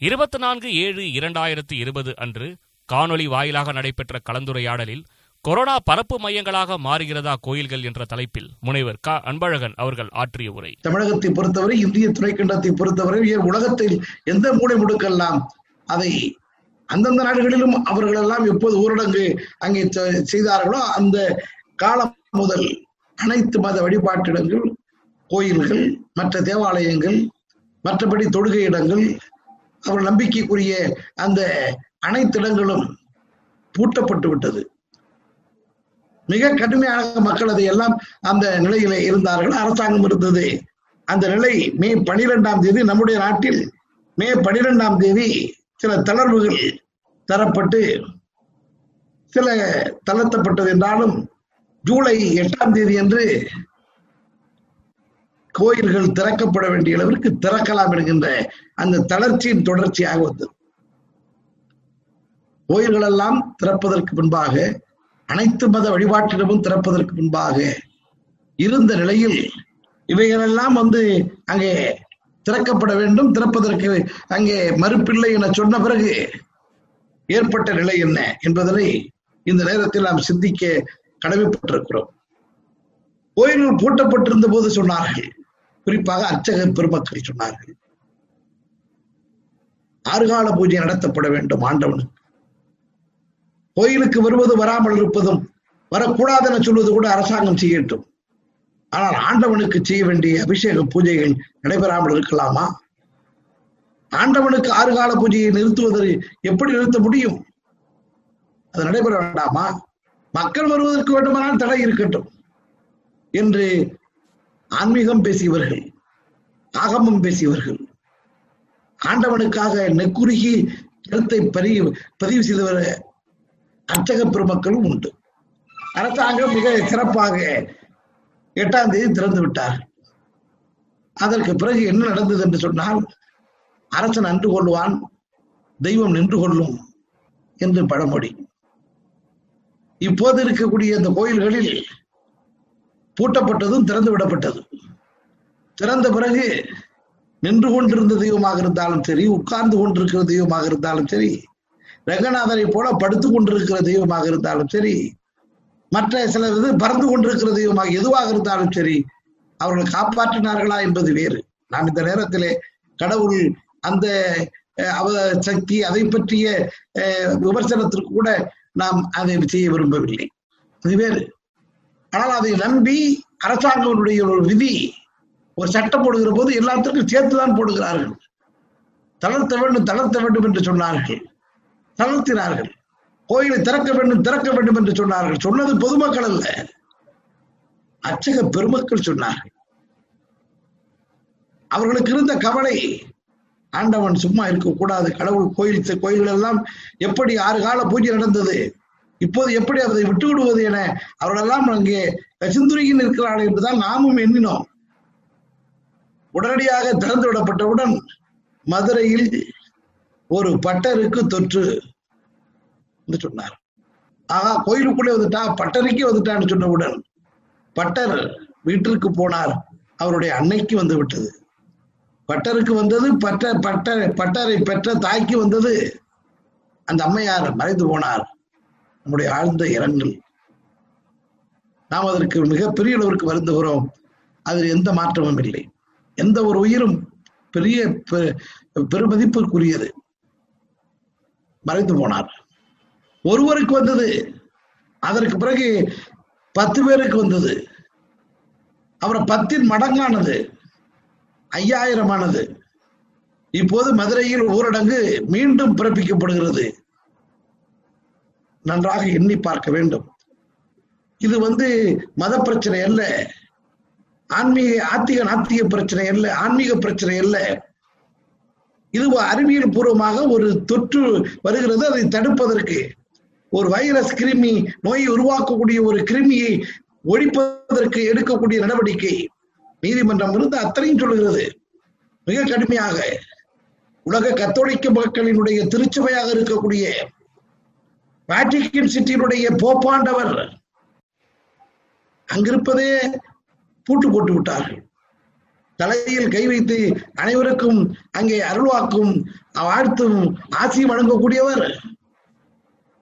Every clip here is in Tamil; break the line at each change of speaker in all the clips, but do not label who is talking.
இருபத்தி நான்கு ஏழு இரண்டாயிரத்தி இருபது அன்று காணொளி வாயிலாக நடைபெற்ற கலந்துரையாடலில் கொரோனா பரப்பு மையங்களாக மாறுகிறதா கோயில்கள் என்ற தலைப்பில் முனைவர் க. அன்பழகன் அவர்கள் ஆற்றிய உரை.
தமிழகத்தை பொறுத்தவரை இந்திய துணைக்கண்டத்தை பொறுத்தவரை உலகத்தில் எந்த மூலை முடுக்கெல்லாம் அதை அந்தந்த நாடுகளிலும் அவர்கள் எல்லாம் எப்போது ஊரடங்கு அங்கே செய்தார்களோ அந்த காலம் முதல் அனைத்து மத வழிபாட்டிடங்கள் கோயில்கள் மற்ற தேவாலயங்கள் மற்றபடி தொழுகை இடங்கள் அவர் நம்பிக்கைக்குரிய அந்த அனைத்து இடங்களும் பூட்டப்பட்டு விட்டது. மிக கடுமையாக மக்கள் அதை எல்லாம் அந்த நிலையில இருந்தார்கள். அரசாங்கம் இருந்தது. அந்த நிலை மே பனிரெண்டாம் தேதி நம்முடைய நாட்டில் மே பனிரெண்டாம் தேதி சில தளர்வுகள் தரப்பட்டு சில தளர்த்தப்பட்டது என்றாலும் ஜூலை எட்டாம் தேதி அன்று கோயில்கள் திறக்கப்பட வேண்டிய அளவிற்கு திறக்கலாம் என்கின்ற அந்த தளர்ச்சியின் தொடர்ச்சியாக வந்தது. கோயில்கள் எல்லாம் திறப்பதற்கு முன்பாக அனைத்து மத வழிபாட்டிடமும் திறப்பதற்கு முன்பாக இருந்த நிலையில் இவைகளெல்லாம் வந்து அங்கே திறக்கப்பட வேண்டும் திறப்பதற்கு அங்கே மறுப்பில்லை என சொன்ன பிறகு ஏற்பட்ட நிலை என்ன என்பதனை இந்த நேரத்தில் நாம் சிந்திக்க கடமைப்பட்டிருக்கிறோம். கோயில்கள் பூட்டப்பட்டிருந்த போது சொன்னார்கள் குறிப்பாக அர்ச்சக பெருமக்கள் சொன்னார்கள். ஆறுகால பூஜை நடத்தப்பட வேண்டும் ஆண்டவனுக்கு. கோயிலுக்கு வருவது வராமல் இருப்பதும் வரக்கூடாது என சொல்வது கூட அரசாங்கம் செய்யட்டும். ஆனால் ஆண்டவனுக்கு செய்ய வேண்டிய அபிஷேக பூஜைகள் நடைபெறாமல் இருக்கலாமா? ஆண்டவனுக்கு ஆறு கால பூஜையை நிறுத்துவதற்கு எப்படி நிறுத்த முடியும்? அது நடைபெற வேண்டாமா? மக்கள் வருவதற்கு வேண்டுமானால் தடை இருக்கட்டும். என்று ஆன்மீகம் பேசியவர்கள் ஆகமம் பேசியவர்கள். ஆண்டவனுக்காக நெக்குருகி கருத்தை பதிவு பதிவு செய்தவர் அர்ச்சக பெருமக்களும் உண்டு. அரசாங்கம் மிக சிறப்பாக எட்டாம் தேதி திறந்து விட்டார். அதற்கு பிறகு என்ன நடந்தது என்று சொன்னால் அரசன் அன்று கொள்வான் தெய்வம் நின்று கொள்ளும் என்று பழமொழி. இப்போது இருக்கக்கூடிய இந்த கோயில்களில் பூட்டப்பட்டதும் திறந்து விடப்பட்டது. திறந்த பிறகு நின்று கொண்டிருந்த தெய்வமாக இருந்தாலும் சரி உட்கார்ந்து கொண்டிருக்கிற தெய்வமாக இருந்தாலும் சரி ரங்கநாதரை போல படுத்து கொண்டிருக்கிற தெய்வமாக இருந்தாலும் சரி மற்ற சில இது பறந்து கொண்டிருக்கிற தெய்வமாக எதுவாக இருந்தாலும் சரி அவர்கள் காப்பாற்றினார்களா என்பது வேறு. நான் இந்த நேரத்திலே கடவுள் அந்த அவ சக்தி அதை பற்றிய விமர்சனத்திற்கு கூட நாம் அதை செய்ய விரும்பவில்லை. அது வேறு. ஆனால் அதை நம்பி அரசாங்கத்தினுடைய ஒரு விதி ஒரு சட்டம் போடுகிற போது எல்லாத்திற்கும் சேர்த்துதான் போடுகிறார்கள். தளர்த்த வேண்டும் தளர்த்த வேண்டும் என்று சொன்னார்கள். தளர்த்தினார்கள். கோயிலை திறக்க வேண்டும் திறக்க வேண்டும் என்று சொன்னார்கள். சொன்னது பொதுமக்கள் அல்ல. அச்சக பெருமக்கள் சொன்னார்கள். அவர்களுக்கு இருந்த கவலை ஆண்டவன் சும்மா இருக்கக்கூடாது. கடவுள் கோயில் கோயில்கள் எல்லாம் எப்படி ஆறு கால பூஜை நடந்தது? இப்போது எப்படி அதை விட்டு விடுவது என அவர்களெல்லாம் அங்கே கசிந்துருகி நிற்கிறார்கள் என்றுதான் நாமும் எண்ணினோம். உடனடியாக திறந்து விடப்பட்டவுடன் மதுரையில் ஒரு பட்டருக்கு தொற்று என்று சொன்னார். ஆகா கோயிலுக்குள்ளே வந்துட்டா? பட்டருக்கே வந்துட்டான்னு சொன்னவுடன் பட்டர் வீட்டிற்கு போனார். அவருடைய அன்னைக்கு வந்து விட்டது. பட்டருக்கு வந்தது பட்ட பட்ட பட்டரை பெற்ற தாய்க்கு வந்தது. அந்த அம்மையார் மறைந்து போனார். நம்முடைய ஆழ்ந்த இரங்கல். நாம் அதற்கு மிகப்பெரிய அளவிற்கு வருந்துகிறோம். அதில் எந்த மாற்றமும் இல்லை. எந்த ஒரு உயிரும் பெரிய பெருமதிப்புக்குரியது. மறைந்து போனார். ஒருவருக்கு வந்தது அதற்கு பிறகு பத்து பேருக்கு வந்தது. அப்புறம் பத்தின் மடங்கானது ஐயாயிரமானது. இப்போது மதுரையில் ஊரடங்கு மீண்டும் பிறப்பிக்கப்படுகிறது. நன்றாக எண்ணி பார்க்க வேண்டும். இது வந்து மத பிரச்சனை அல்ல. ஆன்மீக ஆத்திக நாத்திக பிரச்சனை அல்ல. ஆன்மீக பிரச்சனை அல்ல. இது அறிவியல் பூர்வமாக ஒரு தொற்று வருகிறது. அதை தடுப்பதற்கு ஒரு வைரஸ் கிருமி நோயை உருவாக்கக்கூடிய ஒரு கிருமியை ஒழிப்பதற்கு எடுக்கக்கூடிய நடவடிக்கை நீதிமன்றம் இருந்து அத்தனையும் சொல்லுகிறது. மிக கடுமையாக உலக கத்தோலிக்க மக்களினுடைய திருச்சபையாக இருக்கக்கூடிய வாட்டிகன் சிட்டியினுடைய போப்பாண்டவர் அங்கிருப்பதே பூட்டு போட்டு விட்டார்கள். தலையில் கை வைத்து அனைவருக்கும் அங்கே அருள்வாக்கும் வாழ்த்தும் ஆசி வழங்கக்கூடியவர்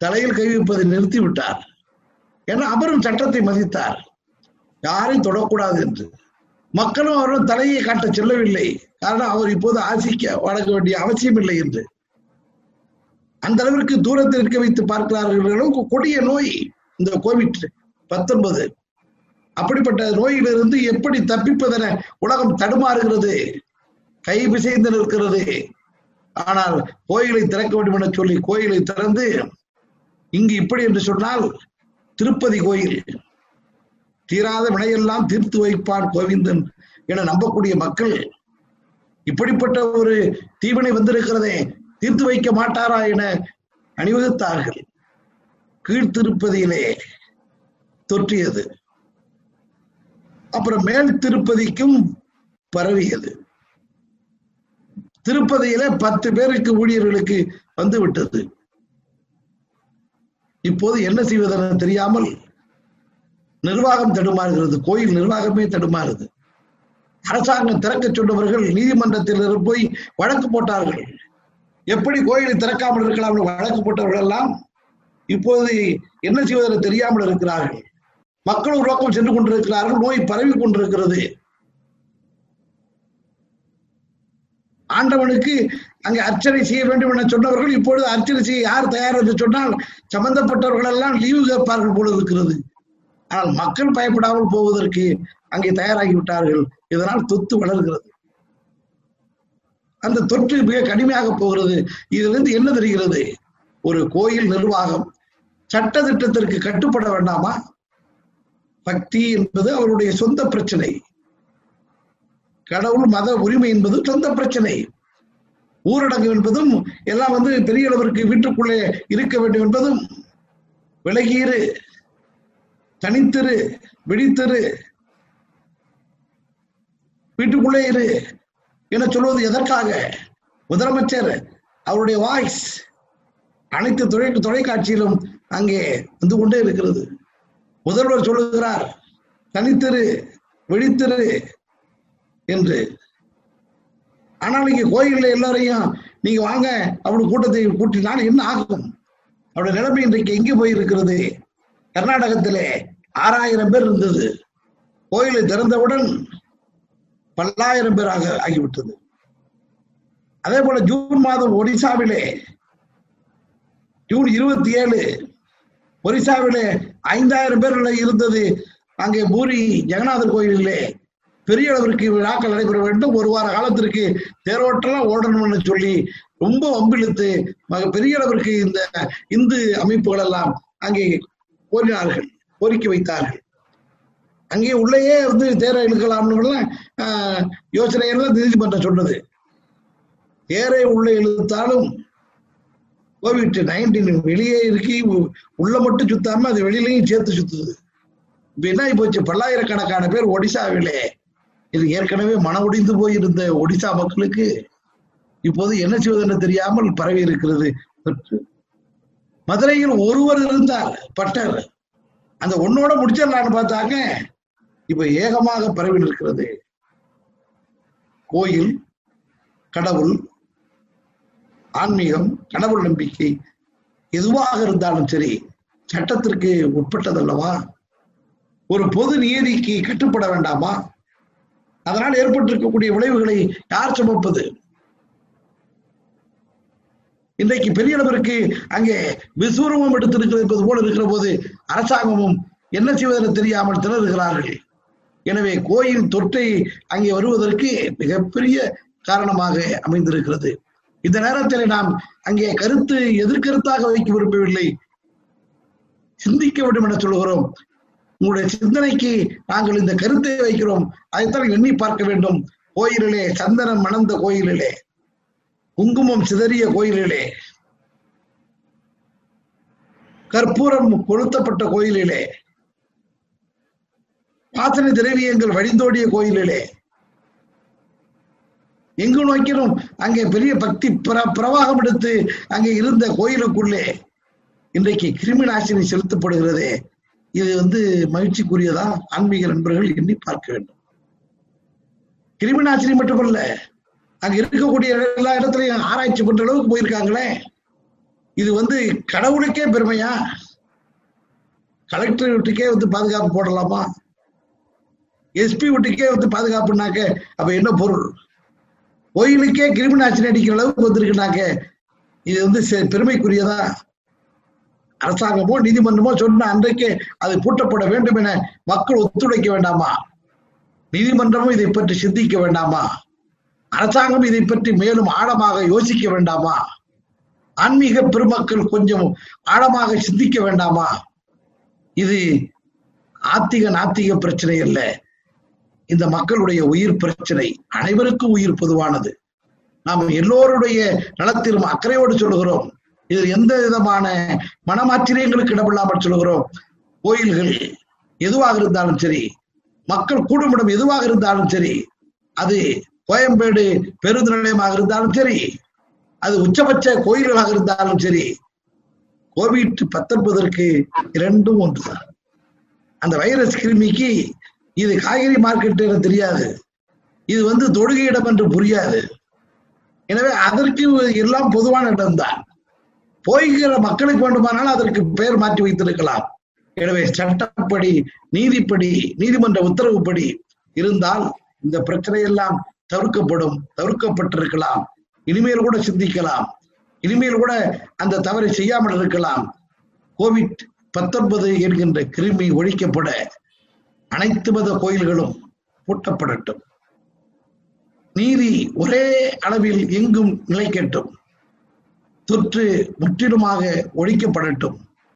தலையில் கை வைப்பதை நிறுத்தி விட்டார். ஏன்னா அவரும் சட்டத்தை மதித்தார். யாரையும் தொடக்கூடாது என்று. மக்களும் அவரும் தலையை காட்ட செல்லவில்லை. காரணம் அவர் இப்போது ஆசிக்க வழங்க வேண்டிய அவசியம் இல்லை என்று. அந்த அளவிற்கு தூரத்தில் இருக்க வைத்து பார்க்கிறார்கள் அளவுக்கு கொடிய நோய் இந்த கோவிட் பத்தொன்பது. அப்படிப்பட்ட நோயிலிருந்து எப்படி தப்பிப்பதென உலகம் தடுமாறுகிறது? கை பிசைந்து நிற்கிறது. ஆனால் கோயிலை திறக்க வேண்டும் என சொல்லி கோயிலை திறந்து இங்கு இப்படி என்று சொன்னால் திருப்பதி கோயில். தீராத வினையெல்லாம் தீர்த்து வைப்பான் கோவிந்தன் என நம்பக்கூடிய மக்கள் இப்படிப்பட்ட ஒரு தீவினை வந்திருக்கிறதே. தீர்த்து வைக்க மாட்டாரா என அணிவகுத்தார்கள். கீழ்த்திருப்பதியிலே தொற்றியது. அப்புறம் மேல் திருப்பதிக்கும் பரவியது. திருப்பதியில பத்து பேருக்கு ஊழியர்களுக்கு வந்து விட்டது. இப்போது என்ன செய்வதென தெரியாமல் நிர்வாகம் தடுமாறுகிறது. கோயில் நிர்வாகமே தடுமாறுது. அரசாங்கம் திறக்க சொன்னவர்கள் நீதிமன்றத்தில் போய் வழக்கு போட்டார்கள். எப்படி கோயிலை திறக்காமல் இருக்கலாம் வழக்கு போட்டவர்கள் எல்லாம் இப்போது என்ன செய்வதென தெரியாமல் இருக்கிறார்கள். மக்கள் ஒரு பக்கம் சென்று கொண்டிருக்கிறார்கள் நோய் பரவி கொண்டிருக்கிறது. ஆண்டவனுக்கு அங்கே அர்ச்சனை செய்ய வேண்டும் என சொன்னவர்கள் இப்பொழுது அர்ச்சனை செய்ய யார் தயார் என்று சொன்னால் சம்பந்தப்பட்டவர்கள் எல்லாம் லீவு கேட்பார்கள் போல இருக்கிறது. ஆனால் மக்கள் பயப்படாமல் போவதற்கு அங்கே தயாராகி விட்டார்கள் இதனால் தொத்து வளர்கிறது. அந்த தொற்று மிக கடுமையாக போகிறது. இதிலிருந்து என்ன தெரிகிறது? ஒரு கோயில் நிர்வாகம் சட்ட திட்டத்திற்கு கட்டுப்பட வேண்டாமா? பக்தி என்பது அவருடைய சொந்த பிரச்சனை. கடவுள் மத உரிமை என்பது சொந்த பிரச்சனை. ஊரடங்கு என்பதும் எல்லாம் வந்து பெரிய அளவிற்கு வீட்டுக்குள்ளே இருக்க வேண்டும் என்பதும் விலகீரு தனித்திரு விழித்திரு வீட்டுக்குள்ளே இரு. என சொல்வது எதற்காக? முதலமைச்சர் அவருடைய வாய்ஸ் அனைத்து தொலை தொலைக்காட்சியிலும் அங்கே வந்து கொண்டே இருக்கிறது. முதல்வர் சொல்லுகிறார் தனித்திரு விழித்திரு என்று. ஆனால் இங்க கோயில்ல எல்லாரையும் நீங்க வாங்க அப்படி கூட்டத்தை கூட்டினால் என்ன ஆகும்? அவருடைய நிலைமை இன்றைக்கு எங்கே போயிருக்கிறது? கர்நாடகத்திலே ஆறாயிரம் பேர் இருந்தது. கோயிலை திறந்தவுடன் பல்லாயிரம் பேராக ஆகிவிட்டது. அதே போல ஜூன் மாதம் ஒடிசாவிலே ஜூன் இருபத்தி ஏழு ஒரிசாவிலே ஐந்தாயிரம் பேர் இருந்தது. அங்கே பூரி ஜெகநாதர் கோயிலிலே பெரிய அளவிற்கு விழாக்கள் நடைபெற வேண்டும். ஒரு வார காலத்திற்கு தேரோட்டெல்லாம் ஓடணும்னு சொல்லி ரொம்ப வம்பிழுத்து பெரிய அளவிற்கு இந்த இந்து அமைப்புகள் எல்லாம் அங்கே கோரினார்கள் கோரிக்கை வைத்தார்கள். அங்கே உள்ளேயே வந்து தேரை இழுக்கலாம்னு யோசனை எல்லாம் நீதிமன்றம் சொன்னது? தேரை உள்ளே இழுத்தாலும் கோவிட் நைன்டீன் வெளியே இருக்கி உள்ள மட்டும் சுத்தாம அது வெளியிலையும் சேர்த்து சுத்துது. இப்ப என்ன போச்சு பல்லாயிரக்கணக்கான பேர் ஒடிசாவிலே. இது ஏற்கனவே மன ஒடிந்து போயிருந்த ஒடிசா மக்களுக்கு இப்போது என்ன செய்வதென்று தெரியாமல் பரவி இருக்கிறது. மதுரையில் ஒருவர் இருந்தார் பட்டர். அந்த ஒன்னோட முடிச்சிடலான்னு பார்த்தாங்க. இப்ப ஏகமாக பரவி நிற்கிறது. கோயில் கடவுள் ஆன்மீகம் கடவுள் நம்பிக்கை எதுவாக இருந்தாலும் சரி சட்டத்திற்கு உட்பட்டதல்லவா? ஒரு பொது நியதிக்கு கட்டுப்பட வேண்டாமா? அதனால் ஏற்பட்டிருக்கக்கூடிய விளைவுகளை யார் சுமப்பது? இன்றைக்கு பெரிய அளவிற்கு அங்கே விசுவரமும் எடுத்திருக்கிறது போல இருக்கிற போது அரசாங்கமும் என்ன செய்வதென தெரியாமல் திணறுகிறார்கள். எனவே கோயில் தொற்றை அங்கே வருவதற்கு மிகப்பெரிய காரணமாக அமைந்திருக்கிறது. இந்த நேரத்தில் நாம் அங்கே கருத்து எதிர்கருத்தாக வைக்க விரும்பவில்லை. சிந்திக்க வேண்டும் என சொல்கிறோம். உங்களுடைய சிந்தனைக்கு நாங்கள் இந்த கருத்தை வைக்கிறோம். அதைத்தான் எண்ணி பார்க்க வேண்டும். கோயிலிலே சந்தனம் மணந்த கோயிலிலே குங்குமம் சிதறிய கோயிலிலே கற்பூரம் கொளுத்தப்பட்ட கோயிலிலே வாசனை திரவியங்கள் வழிந்தோடிய கோயிலிலே எங்கு நோக்கிலும் அங்கே பெரிய பக்தி பிர பிரவாகம் எடுத்து அங்கே இருந்த கோயிலுக்குள்ளே இன்றைக்கு கிருமி நாசினி செலுத்தப்படுகிறதே. இது வந்து மகிழ்ச்சிக்குரியதா? ஆன்மீக நண்பர்கள் எண்ணி பார்க்க வேண்டும். கிருமி நாசினி மட்டுமல்ல அங்க இருக்கக்கூடிய எல்லா இடத்துலயும் ஆராய்ச்சி பண்ற அளவுக்கு போயிருக்காங்களே. இது வந்து கடவுளுக்கே பெருமையா? கலெக்டர் வீட்டுக்கே வந்து பாதுகாப்பு போடலாமா? எஸ்பி வீட்டுக்கே வந்து பாதுகாப்புனாக்க அப்ப என்ன பொருள்? கோயிலுக்கே கிருமி நாசினி அடிக்கிற அளவுக்கு வந்திருக்குனாக்க இது வந்து செ- பெருமைக்குரியதா? அரசாங்கமோ நீதிமன்றமோ சொன்ன அன்றைக்கே அது பூட்டப்பட வேண்டும் என மக்கள் ஒத்துழைக்க வேண்டாமா? நீதிமன்றமும் இதை பற்றி சிந்திக்க வேண்டாமா? அரசாங்கம் இதை பற்றி மேலும் ஆழமாக யோசிக்க வேண்டாமா? ஆன்மீக பெருமக்கள் கொஞ்சம் ஆழமாக சிந்திக்க வேண்டாமா? இது ஆத்திக நாத்திக பிரச்சனை இல்லை இந்த மக்களுடைய உயிர் பிரச்சனை அனைவருக்கும் உயிர் பொதுவானது. நாம் எல்லோருடைய நலத்திலும் அக்கறையோடு சொல்லுகிறோம். இதில் எந்த விதமான மனமாச்சரியங்களுக்கு இடமில்லாமல் சொல்லுகிறோம். கோயில்கள் எதுவாக இருந்தாலும் சரி மக்கள் கூடுமிடம் எதுவாக இருந்தாலும் சரி அது கோயம்பேடு பேருந்து நிலையமாக இருந்தாலும் சரி அது உச்சபட்ச கோயில்களாக இருந்தாலும் சரி கோவிட் பத்தொன்பதற்கு இரண்டும் ஒன்றுதான். அந்த வைரஸ் கிருமிக்கு இது காய்கறி மார்க்கெட் என தெரியாது. இது வந்து தொழுகை இடம் என்று புரியாது. எனவே அதற்கு எல்லாம் பொதுவான இடம்தான். போய்கிற மக்களுக்கு வேண்டுமானால் அதற்கு பெயர் மாற்றி வைத்திருக்கலாம். எனவே சட்டப்படி நீதிப்படி நீதிமன்ற உத்தரவுப்படி இருந்தால் இந்த பிரச்சனையெல்லாம் தவிர்க்கப்படும் தவிர்க்கப்பட்டிருக்கலாம். இனிமேல் கூட சிந்திக்கலாம். இனிமேல் கூட அந்த தவறை செய்யாமல் இருக்கலாம். கோவிட் பத்தொன்பது என்கின்ற கிருமி ஒழிக்கப்பட அனைத்து மத கோயில்களும் பூட்டப்படட்டும். நீதி ஒரே அளவில் எங்கும் நிலைக்கட்டும். தொற்று முற்றிலுமாக ஒழிக்கப்படட்டும்.